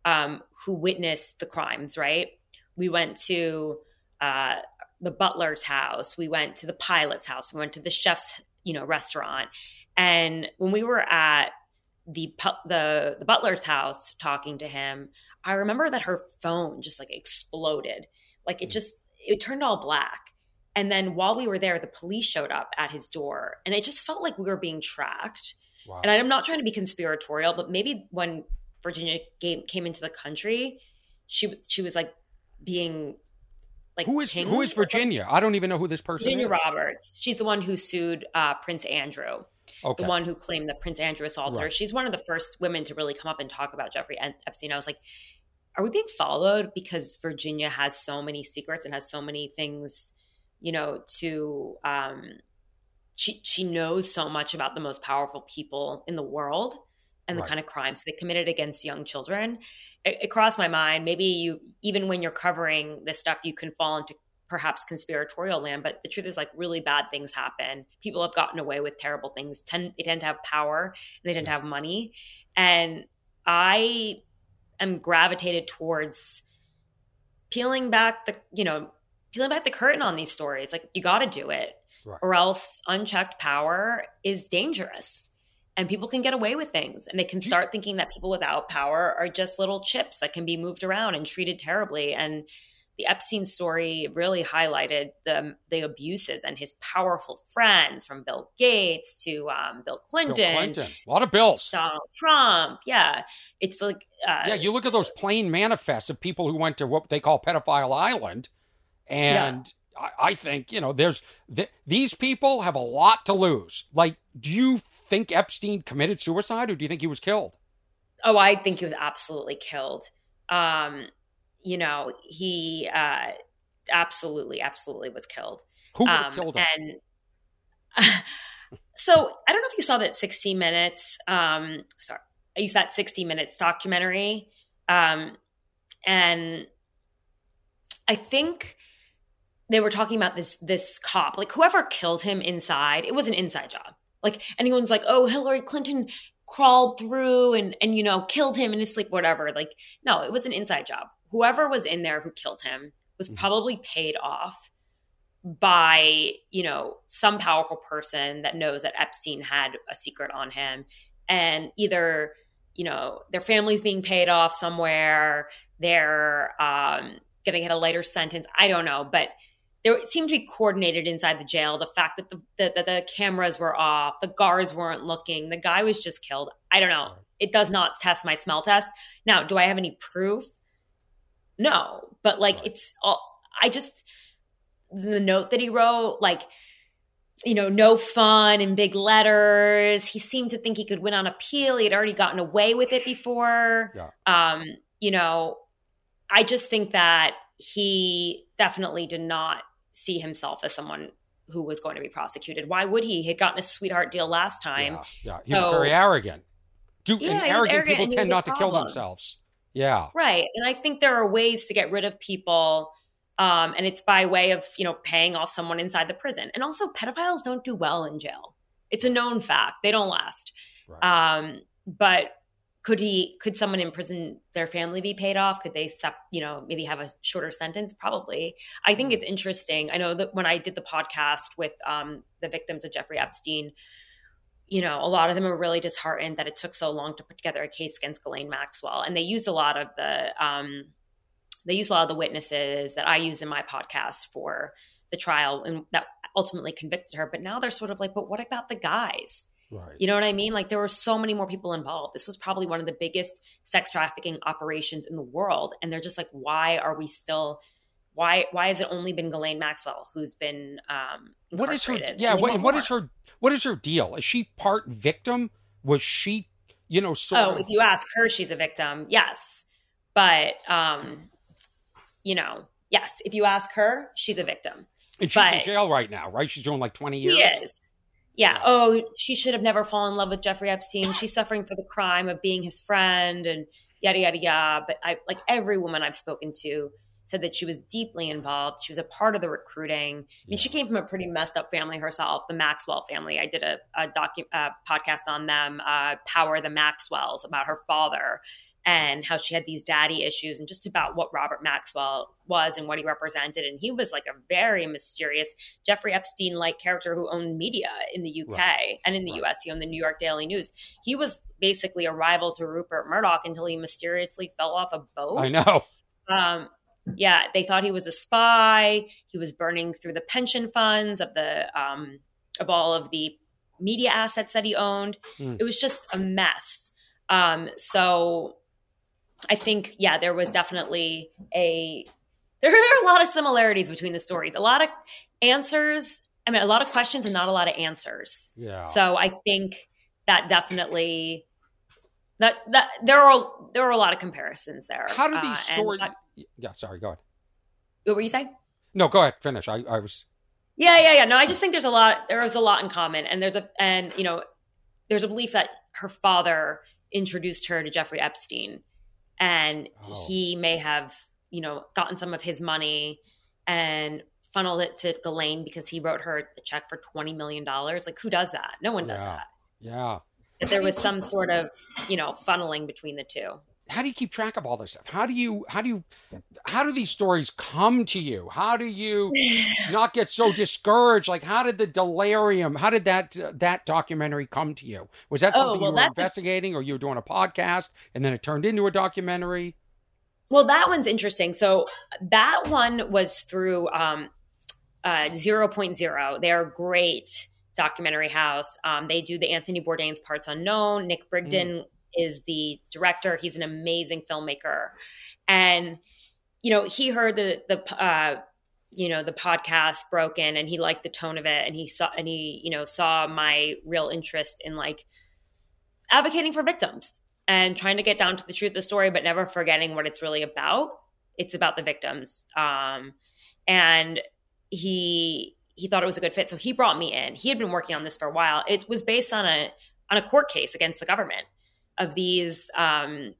Speaker 2: um, who witnessed the crimes, right? We went to uh, the butler's house, we went to the pilot's house, we went to the chef's, you know, restaurant. And when we were at the the the butler's house talking to him, I remember that her phone just like exploded. Like it mm. just it turned all black. And then while we were there, the police showed up at his door, and it just felt like we were being tracked. Wow. And I'm not trying to be conspiratorial, but maybe when Virginia came, came into the country, she she was like being like
Speaker 1: who is who is Virginia? I don't even know who this person is.
Speaker 2: Virginia
Speaker 1: is.
Speaker 2: Roberts. She's the one who sued uh, Prince Andrew. Okay. The one who claimed that Prince Andrew assaulted right. her. She's one of the first women to really come up and talk about Jeffrey Epstein. I was like, are we being followed because Virginia has so many secrets and has so many things, you know, to um she she knows so much about the most powerful people in the world and the kind of crimes they committed against young children. It, it crossed my mind. Maybe you even when you're covering this stuff, you can fall into perhaps conspiratorial land, but the truth is like really bad things happen. People have gotten away with terrible things. Tend they tend to have power and they tend to have money. And I am gravitated towards peeling back the, you know, peeling back the curtain on these stories. Like you got to do it. Right. Or else unchecked power is dangerous and people can get away with things and they can start thinking that people without power are just little chips that can be moved around and treated terribly and the Epstein story really highlighted the the abuses and his powerful friends from Bill Gates to um, Bill Clinton. Bill
Speaker 1: Clinton, a lot of bills.
Speaker 2: Donald Trump, yeah, it's like
Speaker 1: uh, yeah. You look at those plane manifests of people who went to what they call pedophile island, and yeah. I, I, think you know there's th- these people have a lot to lose. Like, do you think Epstein committed suicide, or do you think he was killed?
Speaker 2: Oh, I think he was absolutely killed. Um, you know, he uh, absolutely, absolutely was killed.
Speaker 1: Who um, killed him?
Speaker 2: And (laughs) so I don't know if you saw that 60 Minutes. Um, sorry, I used that 60 Minutes documentary, um, and I think they were talking about this this cop, like whoever killed him inside. It was an inside job. Like anyone's like, oh, Hillary Clinton crawled through and and you know killed him in his sleep, whatever. Like no, it was an inside job whoever was in there who killed him was mm-hmm. probably paid off by you know some powerful person that knows that epstein had a secret on him and either you know their family's being paid off somewhere they're um, going to get a lighter sentence i don't know but there seemed to be coordinated inside the jail the fact that the, the, that the cameras were off the guards weren't looking the guy was just killed i don't know it does not test my smell test now do i have any proof no, but like it's all, I just, the note that he wrote, like, you know, no fun in big letters. He seemed to think he could win on appeal. He had already gotten away with it before. Yeah. Um, you know, I just think that he definitely did not see himself as someone who was going to be prosecuted. Why would he? He had gotten a sweetheart deal last time.
Speaker 1: Yeah, yeah. he was very arrogant. Do, yeah, arrogant, arrogant people tend not to kill themselves. Yeah.
Speaker 2: Right. And I think there are ways to get rid of people. Um, and it's by way of, you know, paying off someone inside the prison. And also pedophiles don't do well in jail. It's a known fact. They don't last. Right. Um, but could he could someone in prison their family be paid off? Could they you know maybe have a shorter sentence? Probably. I think it's interesting. I know that when i did the podcast with um, the victims of jeffrey epstein you know a lot of them are really disheartened that it took so long to put together a case against Ghislaine Maxwell. And they used a lot of the um, they used a lot of the witnesses that i used in my podcast for the trial and that ultimately convicted her. But now they're sort of like but what about the guys
Speaker 1: Right.
Speaker 2: You know what I mean? Like there were so many more people involved. This was probably one of the biggest sex trafficking operations in the world. And they're just like, why are we still why why has it only been Ghislaine Maxwell who's been um
Speaker 1: what is her yeah what, what is her what is her deal is she part victim was she you know sort
Speaker 2: oh
Speaker 1: of...
Speaker 2: if you ask her she's a victim yes but um you know yes if you ask her she's a victim
Speaker 1: and she's but in jail right now right she's doing like 20 years
Speaker 2: she is yeah. Oh, she should have never fallen in love with Jeffrey Epstein. She's suffering for the crime of being his friend and yada yada yada. But I like every woman I've spoken to said that she was deeply involved. She was a part of the recruiting. I mean, yeah. she came from a pretty messed up family herself, the Maxwell family. I did a, a docu- uh, podcast on them, uh, Power the Maxwells, about her father and how she had these daddy issues and just about what Robert Maxwell was and what he represented. And he was like a very mysterious Jeffrey Epstein like character who owned media in the UK right. and in the right. US. He owned the New York Daily News. He was basically a rival to Rupert Murdoch until he mysteriously fell off a boat.
Speaker 1: I know.
Speaker 2: Um, yeah, they thought he was a spy. He was burning through the pension funds of the um, of all of the media assets that he owned. Mm. It was just a mess. Um, so I think, yeah, there was definitely a there, (laughs) there are a lot of similarities between the stories. A lot of answers. I mean, a lot of questions and not a lot of answers.
Speaker 1: Yeah.
Speaker 2: So I think that definitely that that there are there are a lot of comparisons there.
Speaker 1: How do these uh, stories? That, yeah, sorry. Go ahead.
Speaker 2: What were you saying?
Speaker 1: No, go ahead. Finish. I, I was.
Speaker 2: Yeah, yeah, yeah. No, I just think there's a lot. There is a lot in common, and there's a and you know, there's a belief that her father introduced her to Jeffrey Epstein and oh. he may have you know gotten some of his money and funneled it to Ghislaine because he wrote her a check for twenty million dollars. Like who does that? No one does
Speaker 1: yeah.
Speaker 2: that.
Speaker 1: Yeah.
Speaker 2: That there was some sort of you know funneling between the two
Speaker 1: how do you keep track of all this stuff? How do you how do you how do these stories come to you? How do you (sighs) not get so discouraged? Like how did the delirium how did that uh, that documentary come to you? Was that oh, something oh, well, you were investigating a... or you were doing a podcast and then it turned into a documentary?
Speaker 2: Well that one's interesting. So that one was through um uh 0.0 they're great documentary house. Um, they do the anthony bourdain's parts unknown nick brigden mm is the director. He's an amazing filmmaker, and you know he heard the the uh, you know the podcast broken, and he liked the tone of it, and he saw and he you know saw my real interest in like advocating for victims and trying to get down to the truth of the story, but never forgetting what it's really about. It's about the victims, um, and he he thought it was a good fit, so he brought me in. He had been working on this for a while. It was based on a on a court case against the government of these um,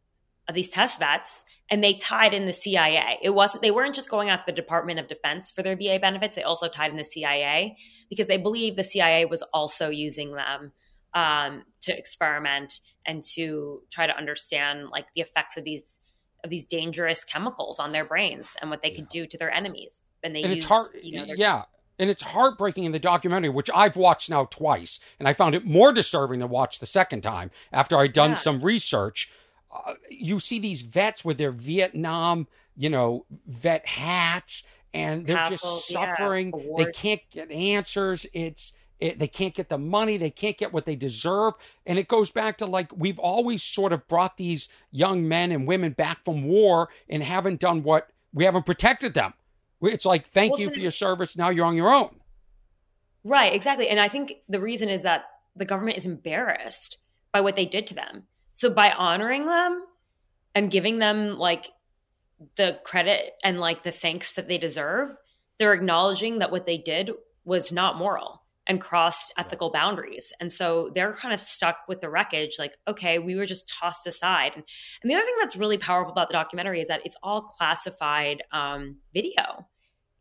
Speaker 2: of these test vets and they tied in the CIA. It wasn't they weren't just going after the Department of Defense for their VA benefits. They also tied in the CIA because they believed the CIA was also using them um, to experiment and to try to understand like the effects of these of these dangerous chemicals on their brains and what they could do to their enemies. And they
Speaker 1: and
Speaker 2: use,
Speaker 1: it's hard, you know, yeah. And it's heartbreaking in the documentary, which I've watched now twice, and I found it more disturbing to watch the second time after I'd done yeah. some research. Uh, you see these vets with their Vietnam, you know, vet hats, and they're just suffering. Yeah, they can't get answers. It's it, they can't get the money. They can't get what they deserve. And it goes back to like we've always sort of brought these young men and women back from war and haven't done what we haven't protected them. It's like, thank well, you for your service. Now you're on your own.
Speaker 2: Right, exactly. And I think the reason is that the government is embarrassed by what they did to them. So by honoring them and giving them like the credit and like the thanks that they deserve, they're acknowledging that what they did was not moral and crossed ethical boundaries. And so they're kind of stuck with the wreckage like, okay, we were just tossed aside. And, and the other thing that's really powerful about the documentary is that it's all classified um, video.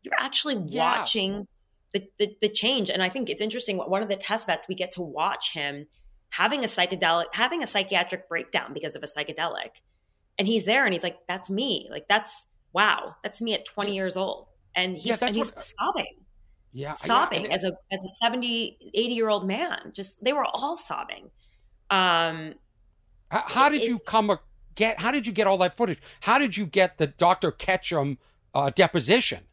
Speaker 2: You're actually yeah. watching the, the, the change. And I think it's interesting. One of the test vets, we get to watch him having a psychedelic, having a psychiatric breakdown because of a psychedelic. And he's there and he's like, that's me. Like, that's wow, that's me at 20 years old. And he's, yeah, and he's what, sobbing.
Speaker 1: Yeah.
Speaker 2: Sobbing
Speaker 1: yeah,
Speaker 2: as a, as a 70, 80 year old man. Just, they were all sobbing. Um,
Speaker 1: how, how did you come get, how did you get all that footage? How did you get the Dr. Ketchum uh, deposition?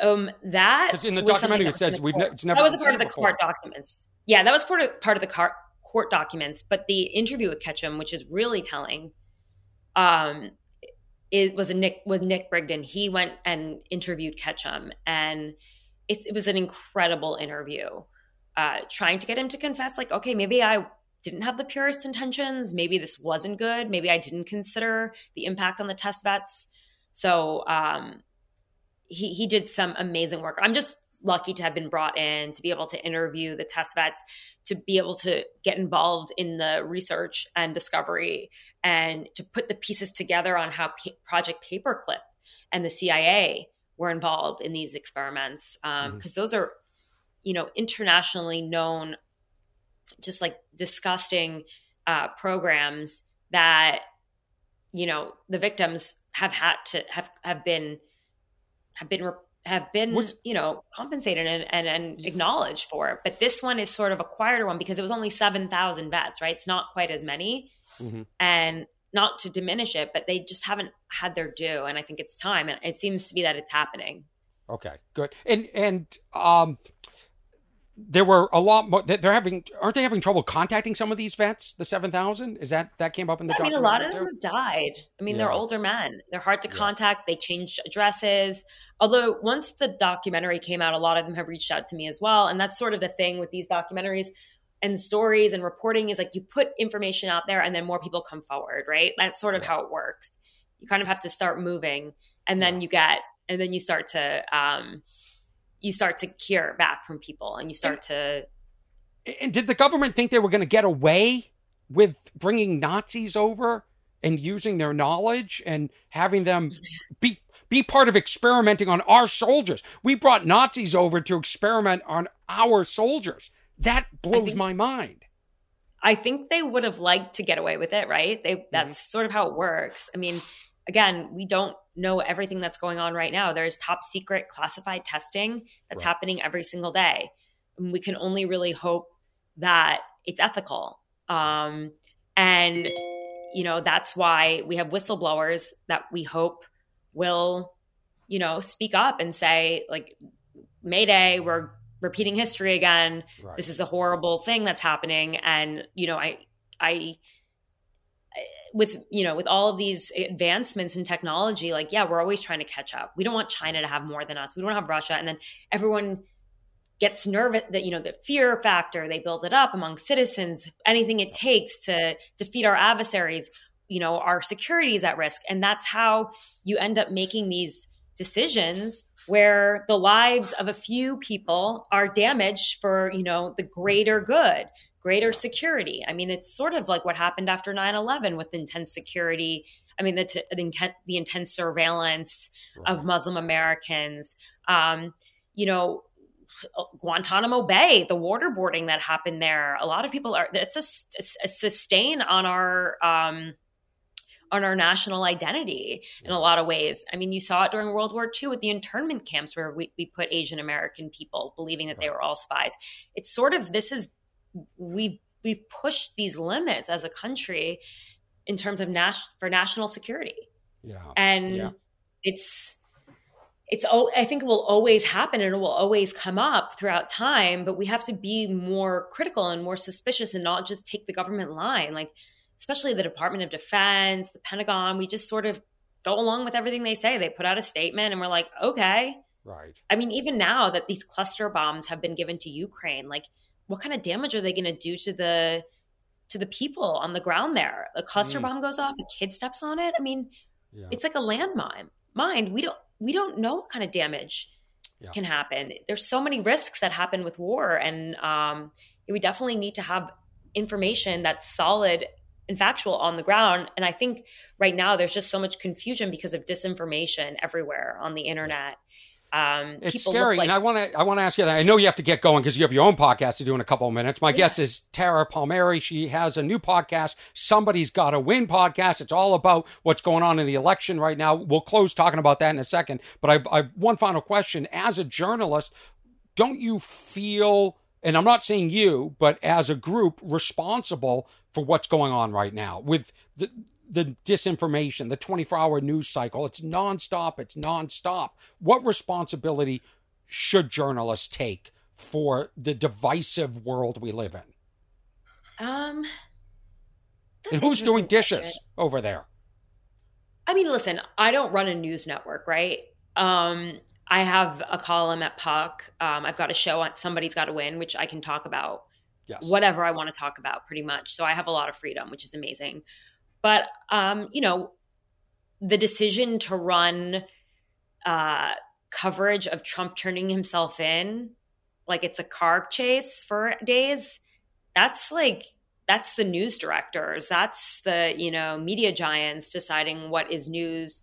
Speaker 2: Um, that
Speaker 1: because in the documentary it says we've ne- it's never
Speaker 2: that was a part of the before. court documents. Yeah, that was part of part of the car- court documents. But the interview with Ketchum, which is really telling, um, it was a Nick with Nick Brigden. He went and interviewed Ketchum, and it, it was an incredible interview. Uh, trying to get him to confess, like, okay, maybe I didn't have the purest intentions. Maybe this wasn't good. Maybe I didn't consider the impact on the test vets. So um, he he did some amazing work. I'm just lucky to have been brought in to be able to interview the test vets, to be able to get involved in the research and discovery, and to put the pieces together on how P- Project Paperclip and the CIA were involved in these experiments because um, mm-hmm. those are, you know, internationally known, just like disgusting uh, programs that, you know, the victims have had to have have been have been have been was, you know compensated and, and, and acknowledged for it. But this one is sort of a quieter one because it was only 7000 vets right? It's not quite as many. Mm-hmm. and not to diminish it but they just haven't had their due and i think it's time and it seems to be that it's happening.
Speaker 1: Okay good. And and um there were a lot more they're having aren't they having trouble contacting some of these vets the 7000 is that that came up in the
Speaker 2: i mean a lot of them have died. I mean yeah. they're older men. They're hard to contact. They changed addresses. Although once the documentary came out a lot of them have reached out to me as well and that's sort of the thing with these documentaries and stories and reporting is like you put information out there and then more people come forward right that's sort of yeah. how it works you kind of have to start moving and then yeah. you get and then you start to um you start to hear back from people and you start
Speaker 1: and, to and did the government think they were going to get away with bringing nazis over and using their knowledge and having them (laughs) be be part of experimenting on our soldiers we brought nazis over to experiment on our soldiers that blows think, my mind
Speaker 2: i think they would have liked to get away with it right they that's mm-hmm. sort of how it works i mean again, we don't know everything that's going on right now. There's top secret classified testing that's right. happening every single day. And we can only really hope that it's ethical. Um, and, you know, that's why we have whistleblowers that we hope will, you know, speak up and say, like, Mayday, we're repeating history again. Right. This is a horrible thing that's happening. And, you know, I, I, with you know with all of these advancements in technology like yeah we're always trying to catch up we don't want china to have more than us we don't have russia and then everyone gets nervous that you know the fear factor they build it up among citizens anything it takes to defeat our adversaries you know our security is at risk and that's how you end up making these decisions where the lives of a few people are damaged for you know the greater good greater security. I mean, it's sort of like what happened after 9 11 with intense security. I mean, the, t- the, intense surveillance of Muslim Americans. Um, you know, Guantanamo Bay, the waterboarding that happened there. A lot of people are. It's a, it's a sustain on our um, on our national identity in a lot of ways. I mean, you saw it during World War II with the internment camps where we, we put Asian American people believing that they were all spies. It's sort of this is we we've pushed these limits as a country in terms of nas- for national security.
Speaker 1: Yeah.
Speaker 2: And
Speaker 1: yeah.
Speaker 2: it's it's I think it will always happen and it will always come up throughout time, but we have to be more critical and more suspicious and not just take the government line. Like especially the Department of Defense, the Pentagon, we just sort of go along with everything they say. They put out a statement and we're like, "Okay."
Speaker 1: Right.
Speaker 2: I mean, even now that these cluster bombs have been given to Ukraine, like what kind of damage are they going to do to the to the people on the ground there? A cluster mm. bomb goes off, a kid steps on it. I mean, yeah. it's like a landmine. Mind, we don't we don't know what kind of damage yeah. can happen. There's so many risks that happen with war, and um, we definitely need to have information that's solid and factual on the ground. And I think right now there's just so much confusion because of disinformation everywhere on the internet. Um,
Speaker 1: it's scary, like- and I want to I want to ask you that. I know you have to get going because you have your own podcast to do in a couple of minutes. My yeah. guest is Tara Palmeri. She has a new podcast, Somebody's Got to Win podcast. It's all about what's going on in the election right now. We'll close talking about that in a second. But I've, I've one final question. As a journalist, don't you feel? And I'm not saying you, but as a group, responsible for what's going on right now with the the disinformation, the 24 hour news cycle. It's nonstop. It's nonstop. What responsibility should journalists take for the divisive world we live in?
Speaker 2: Um,
Speaker 1: and who's doing dishes question. over there?
Speaker 2: I mean, listen, I don't run a news network, right? Um, I have a column at Puck. Um, I've got a show on Somebody's Got to Win, which I can talk about yes. whatever I want to talk about pretty much. So I have a lot of freedom, which is amazing. But um, you know, the decision to run uh, coverage of Trump turning himself in, like it's a car chase for days, that's like that's the news directors that's the you know media giants deciding what is news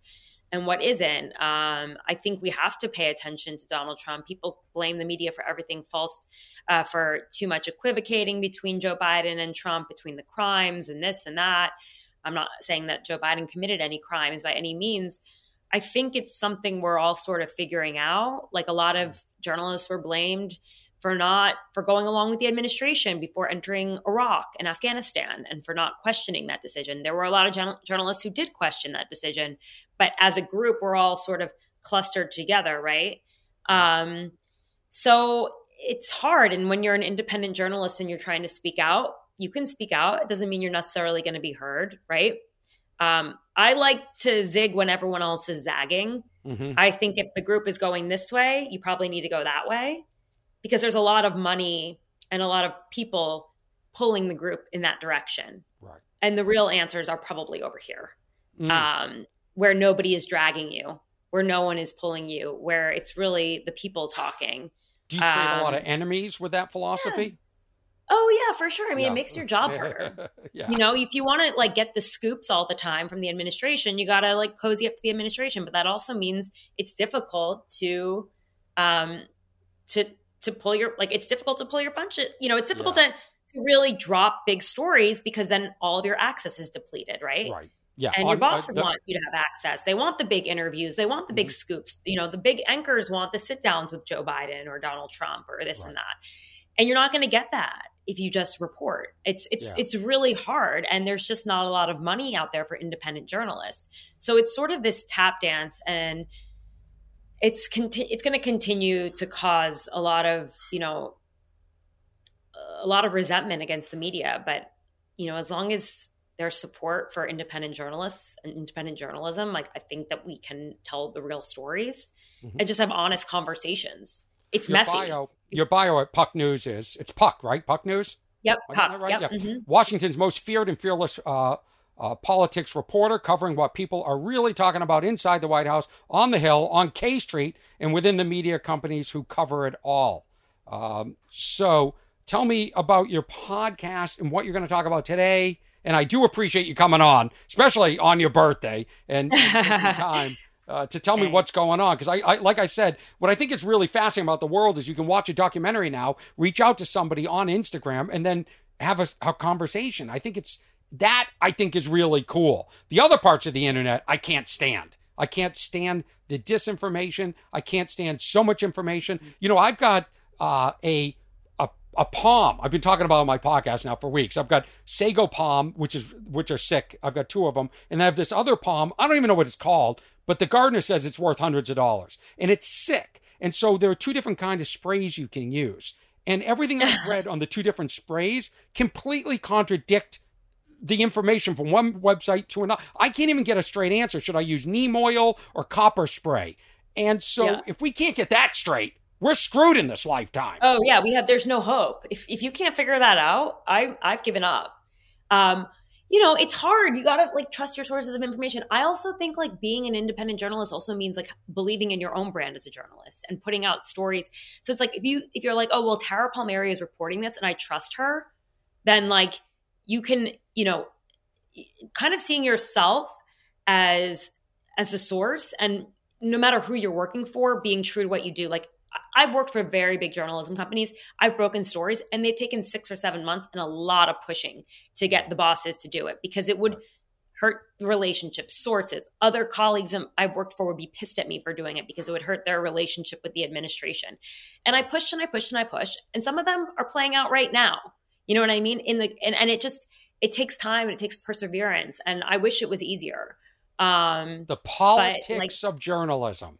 Speaker 2: and what isn't um, i think we have to pay attention to donald trump people blame the media for everything false uh, for too much equivocating between joe biden and trump between the crimes and this and that I'm not saying that Joe Biden committed any crimes by any means. I think it's something we're all sort of figuring out. Like a lot of journalists were blamed for not for going along with the administration before entering Iraq and Afghanistan and for not questioning that decision. There were a lot of journalists who did question that decision, but as a group we're all sort of clustered together, right? Um, so it's hard and when you're an independent journalist and you're trying to speak out, you can speak out. It doesn't mean you're necessarily going to be heard, right? Um, I like to zig when everyone else is zagging. Mm-hmm. I think if the group is going this way, you probably need to go that way because there's a lot of money and a lot of people pulling the group in that direction.
Speaker 1: Right.
Speaker 2: And the real answers are probably over here, mm. um, where nobody is dragging you, where no one is pulling you, where it's really the people talking.
Speaker 1: Do you create um, a lot of um, enemies with that philosophy?
Speaker 2: Yeah. Oh yeah, for sure. I mean, yeah. it makes your job (laughs) harder. (laughs) yeah. You know, if you want to like get the scoops all the time from the administration, you got to like cozy up to the administration, but that also means it's difficult to um to to pull your like it's difficult to pull your punch. You know, it's difficult yeah. to to really drop big stories because then all of your access is depleted, right?
Speaker 1: Right. Yeah.
Speaker 2: And your bosses want you to have access. They want the big interviews. They want the big mm-hmm. scoops. You know, the big anchors want the sit downs with Joe Biden or Donald Trump or this right. and that. And you're not going to get that if you just report. It's it's yeah. it's really hard and there's just not a lot of money out there for independent journalists. So it's sort of this tap dance and it's conti- it's going to continue to cause a lot of, you know, a lot of resentment against the media, but you know, as long as there's support for independent journalists and independent journalism, like I think that we can tell the real stories mm-hmm. and just have honest conversations. It's
Speaker 1: your
Speaker 2: messy.
Speaker 1: Bio, your bio at Puck News is it's Puck, right? Puck News.
Speaker 2: Yep, Puck.
Speaker 1: Right?
Speaker 2: Yep.
Speaker 1: yep.
Speaker 2: Mm-hmm.
Speaker 1: Washington's most feared and fearless uh, uh, politics reporter, covering what people are really talking about inside the White House, on the Hill, on K Street, and within the media companies who cover it all. Um, so, tell me about your podcast and what you're going to talk about today. And I do appreciate you coming on, especially on your birthday and, (laughs) and time uh, to tell me what's going on. Because I, I, like I said, what I think is really fascinating about the world is you can watch a documentary now, reach out to somebody on Instagram, and then have a, a conversation. I think it's that I think is really cool. The other parts of the internet I can't stand. I can't stand the disinformation. I can't stand so much information. You know, I've got uh, a a palm. I've been talking about on my podcast now for weeks. I've got sago palm, which is which are sick. I've got two of them, and I have this other palm. I don't even know what it's called, but the gardener says it's worth hundreds of dollars, and it's sick. And so there are two different kind of sprays you can use, and everything I've (laughs) read on the two different sprays completely contradict the information from one website to another. I can't even get a straight answer. Should I use neem oil or copper spray? And so yeah. if we can't get that straight, we're screwed in this lifetime.
Speaker 2: Oh yeah, we have. There's no hope. If if you can't figure that out, I I've given up. Um, you know, it's hard. You gotta like trust your sources of information. I also think like being an independent journalist also means like believing in your own brand as a journalist and putting out stories. So it's like if you if you're like, oh well, Tara Palmeri is reporting this and I trust her, then like you can you know kind of seeing yourself as as the source and no matter who you're working for, being true to what you do. Like I've worked for very big journalism companies. I've broken stories and they've taken six or seven months and a lot of pushing to get the bosses to do it because it would hurt relationships, sources, other colleagues I've worked for would be pissed at me for doing it because it would hurt their relationship with the administration. And I pushed and I pushed and I pushed, and some of them are playing out right now. You know what I mean? In the and, and it just it takes time and it takes perseverance, and I wish it was easier. Um,
Speaker 1: the politics like, of journalism.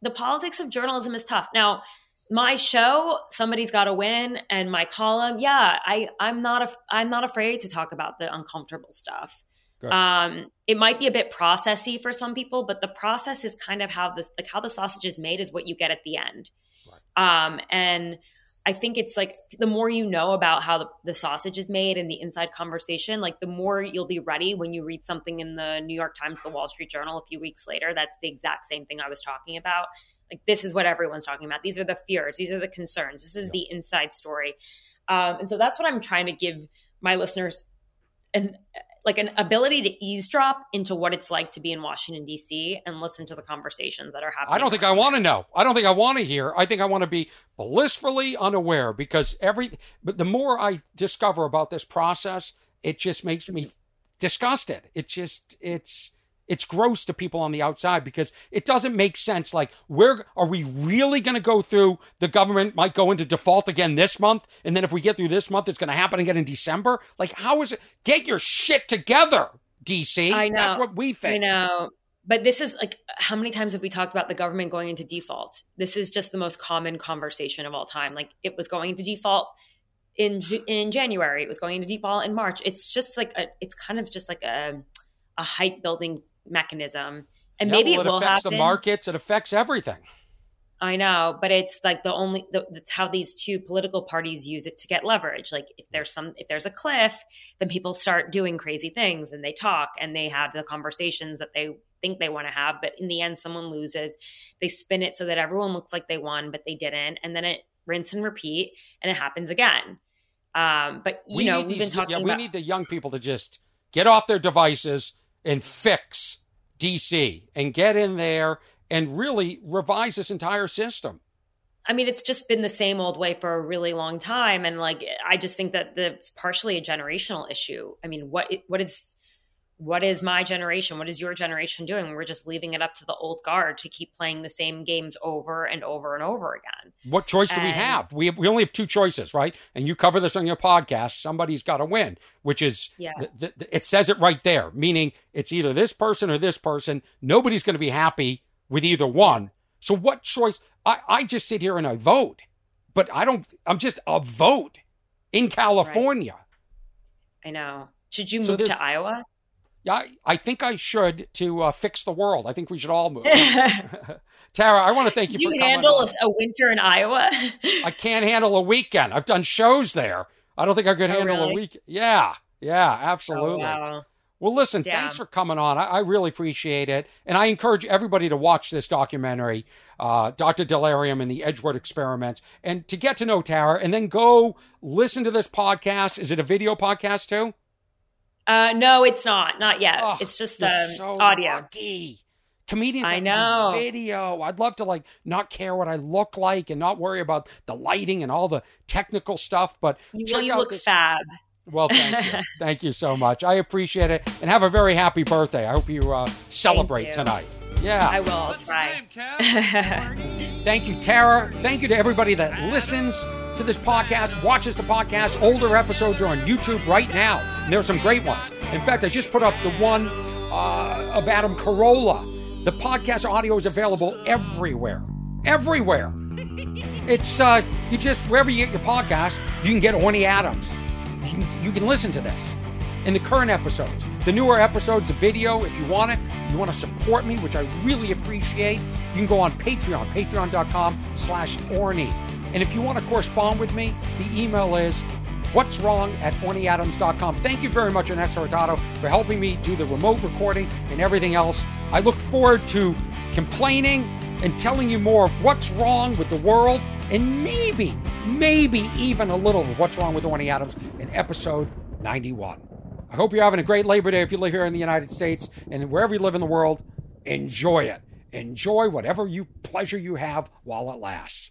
Speaker 2: The politics of journalism is tough. Now, my show, somebody's got to win, and my column, yeah, I I'm not a, I'm not afraid to talk about the uncomfortable stuff. Um, it might be a bit processy for some people, but the process is kind of how this, like how the sausage is made, is what you get at the end. Right. Um, and I think it's like the more you know about how the, the, sausage is made and the inside conversation, like the more you'll be ready when you read something in the New York Times, the Wall Street Journal a few weeks later. That's the exact same thing I was talking about. Like this is what everyone's talking about. These are the fears. These are the concerns. This is the inside story. Um, and so that's what I'm trying to give my listeners and like an ability to eavesdrop into what it's like to be in Washington D.C. and listen to the conversations that are happening.
Speaker 1: I don't think I want to know. I don't think I want to hear. I think I want to be blissfully unaware because every but the more I discover about this process, it just makes me disgusted. It just it's it's gross to people on the outside because it doesn't make sense. Like, where are we really going to go through? The government might go into default again this month, and then if we get through this month, it's going to happen again in December. Like, how is it? Get your shit together, DC.
Speaker 2: I know.
Speaker 1: That's what we think.
Speaker 2: I know. But this is like, how many times have we talked about the government going into default? This is just the most common conversation of all time. Like, it was going into default in in January. It was going into default in March. It's just like a. It's kind of just like a a hype building mechanism. And yeah, maybe well, it, it will affects
Speaker 1: happen. the markets. It affects everything.
Speaker 2: I know, but it's like the only the, that's how these two political parties use it to get leverage. Like if there's some if there's a cliff, then people start doing crazy things and they talk and they have the conversations that they think they want to have, but in the end someone loses. They spin it so that everyone looks like they won, but they didn't, and then it rinse and repeat and it happens again. Um, but you we know, we've these, been talking
Speaker 1: yeah,
Speaker 2: we
Speaker 1: need the young people to just get off their devices and fix DC and get in there and really revise this entire system.
Speaker 2: I mean, it's just been the same old way for a really long time, and like I just think that it's partially a generational issue. I mean, what what is what is my generation? What is your generation doing? We're just leaving it up to the old guard to keep playing the same games over and over and over again.
Speaker 1: What choice and, do we have? We have, we only have two choices, right? And you cover this on your podcast. Somebody's got to win, which is
Speaker 2: yeah.
Speaker 1: Th- th- it says it right there, meaning it's either this person or this person. Nobody's going to be happy with either one. So what choice? I, I just sit here and I vote, but I don't. I'm just a vote in California.
Speaker 2: Right. I know. Should you move so to Iowa?
Speaker 1: Yeah, I think I should to uh, fix the world. I think we should all move. (laughs) (laughs) Tara, I want to thank you for
Speaker 2: you handle a, a winter in Iowa?
Speaker 1: I can't handle a weekend. I've done shows there. I don't think I could oh, handle really? a week. Yeah, yeah, absolutely. Oh, wow. Well, listen, yeah. thanks for coming on. I, I, really appreciate it. And I encourage everybody to watch this documentary, uh, Dr. Delirium and the Edgewood Experiments, and to get to know Tara, and then go listen to this podcast. Is it a video podcast too?
Speaker 2: Uh, no, it's not. Not yet. Oh, it's just um, so audio.
Speaker 1: Lucky. Comedians I know. video. I'd love to like not care what I look like and not worry about the lighting and all the technical stuff. But
Speaker 2: you, well, you look this. fab.
Speaker 1: Well, thank you. (laughs) thank you so much. I appreciate it. And have a very happy birthday. I hope you uh, celebrate you. tonight. Yeah.
Speaker 2: I will. I'll (laughs) try.
Speaker 1: thank you, Tara. Thank you to everybody that listens to this podcast, watches the podcast. Older episodes are on YouTube right now. And there are some great ones. In fact, I just put up the one uh, of Adam Carolla. The podcast audio is available everywhere. Everywhere. It's, uh, you just, wherever you get your podcast, you can get Orny Adams. You can, you can listen to this in the current episodes. The newer episodes, the video, if you want it, you want to support me, which I really appreciate, you can go on Patreon, patreon.com slash Orny. And if you want to correspond with me, the email is what's wrong at ornyadams.com. Thank you very much, Inessa Hurtado, for helping me do the remote recording and everything else. I look forward to complaining and telling you more of what's wrong with the world and maybe, maybe even a little of what's wrong with Orny Adams in episode 91. I hope you're having a great Labor Day if you live here in the United States and wherever you live in the world, enjoy it. Enjoy whatever you pleasure you have while it lasts.